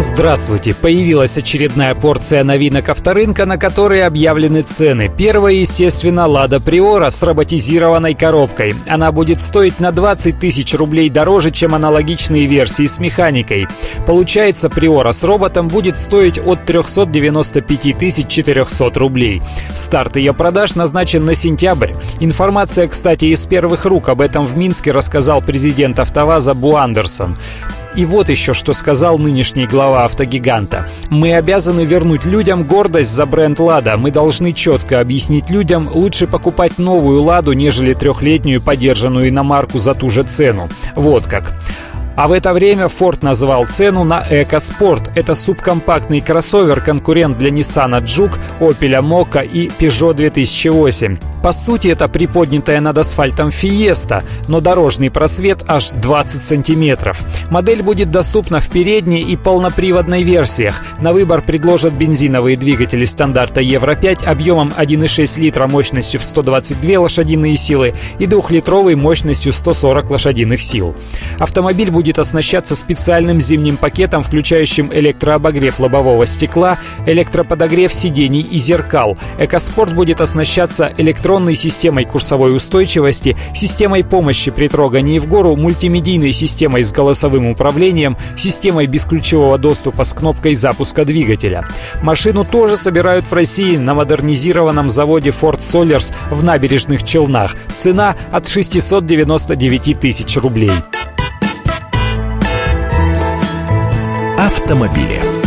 Здравствуйте! Появилась очередная порция новинок авторынка, на которые объявлены цены. Первая, естественно, «Лада Приора» с роботизированной коробкой. Она будет стоить на 20 тысяч рублей дороже, чем аналогичные версии с механикой. Получается, Приора с роботом будет стоить от 395 400 рублей. Старт ее продаж назначен на сентябрь. Информация, кстати, из первых рук об этом в Минске рассказал президент «АвтоВАЗа» Бу Андерсон. И вот еще что сказал нынешний глава автогиганта. «Мы обязаны вернуть людям гордость за бренд «Лада». Мы должны четко объяснить людям, лучше покупать новую «Ладу», нежели трехлетнюю подержанную иномарку за ту же цену. Вот как. А в это время Ford назвал цену на EcoSport. Это субкомпактный кроссовер, конкурент для Nissan Juke, Opel Mokka и Peugeot 2008. По сути, это приподнятая над асфальтом Fiesta, но дорожный просвет аж 20 сантиметров. Модель будет доступна в передней и полноприводной версиях. На выбор предложат бензиновые двигатели стандарта Евро-5 объемом 1,6 литра мощностью в 122 лошадиные силы и двухлитровой мощностью 140 лошадиных сил. Автомобиль будет оснащаться специальным зимним пакетом, включающим электрообогрев лобового стекла, электроподогрев сидений и зеркал. Экоспорт будет оснащаться электронной системой курсовой устойчивости, системой помощи при трогании в гору, мультимедийной системой с голосовым управлением, системой бесключевого доступа с кнопкой запуска двигателя. Машину тоже собирают в России на модернизированном заводе Ford Solers в набережных Челнах. Цена от 699 тысяч рублей. Автомобили.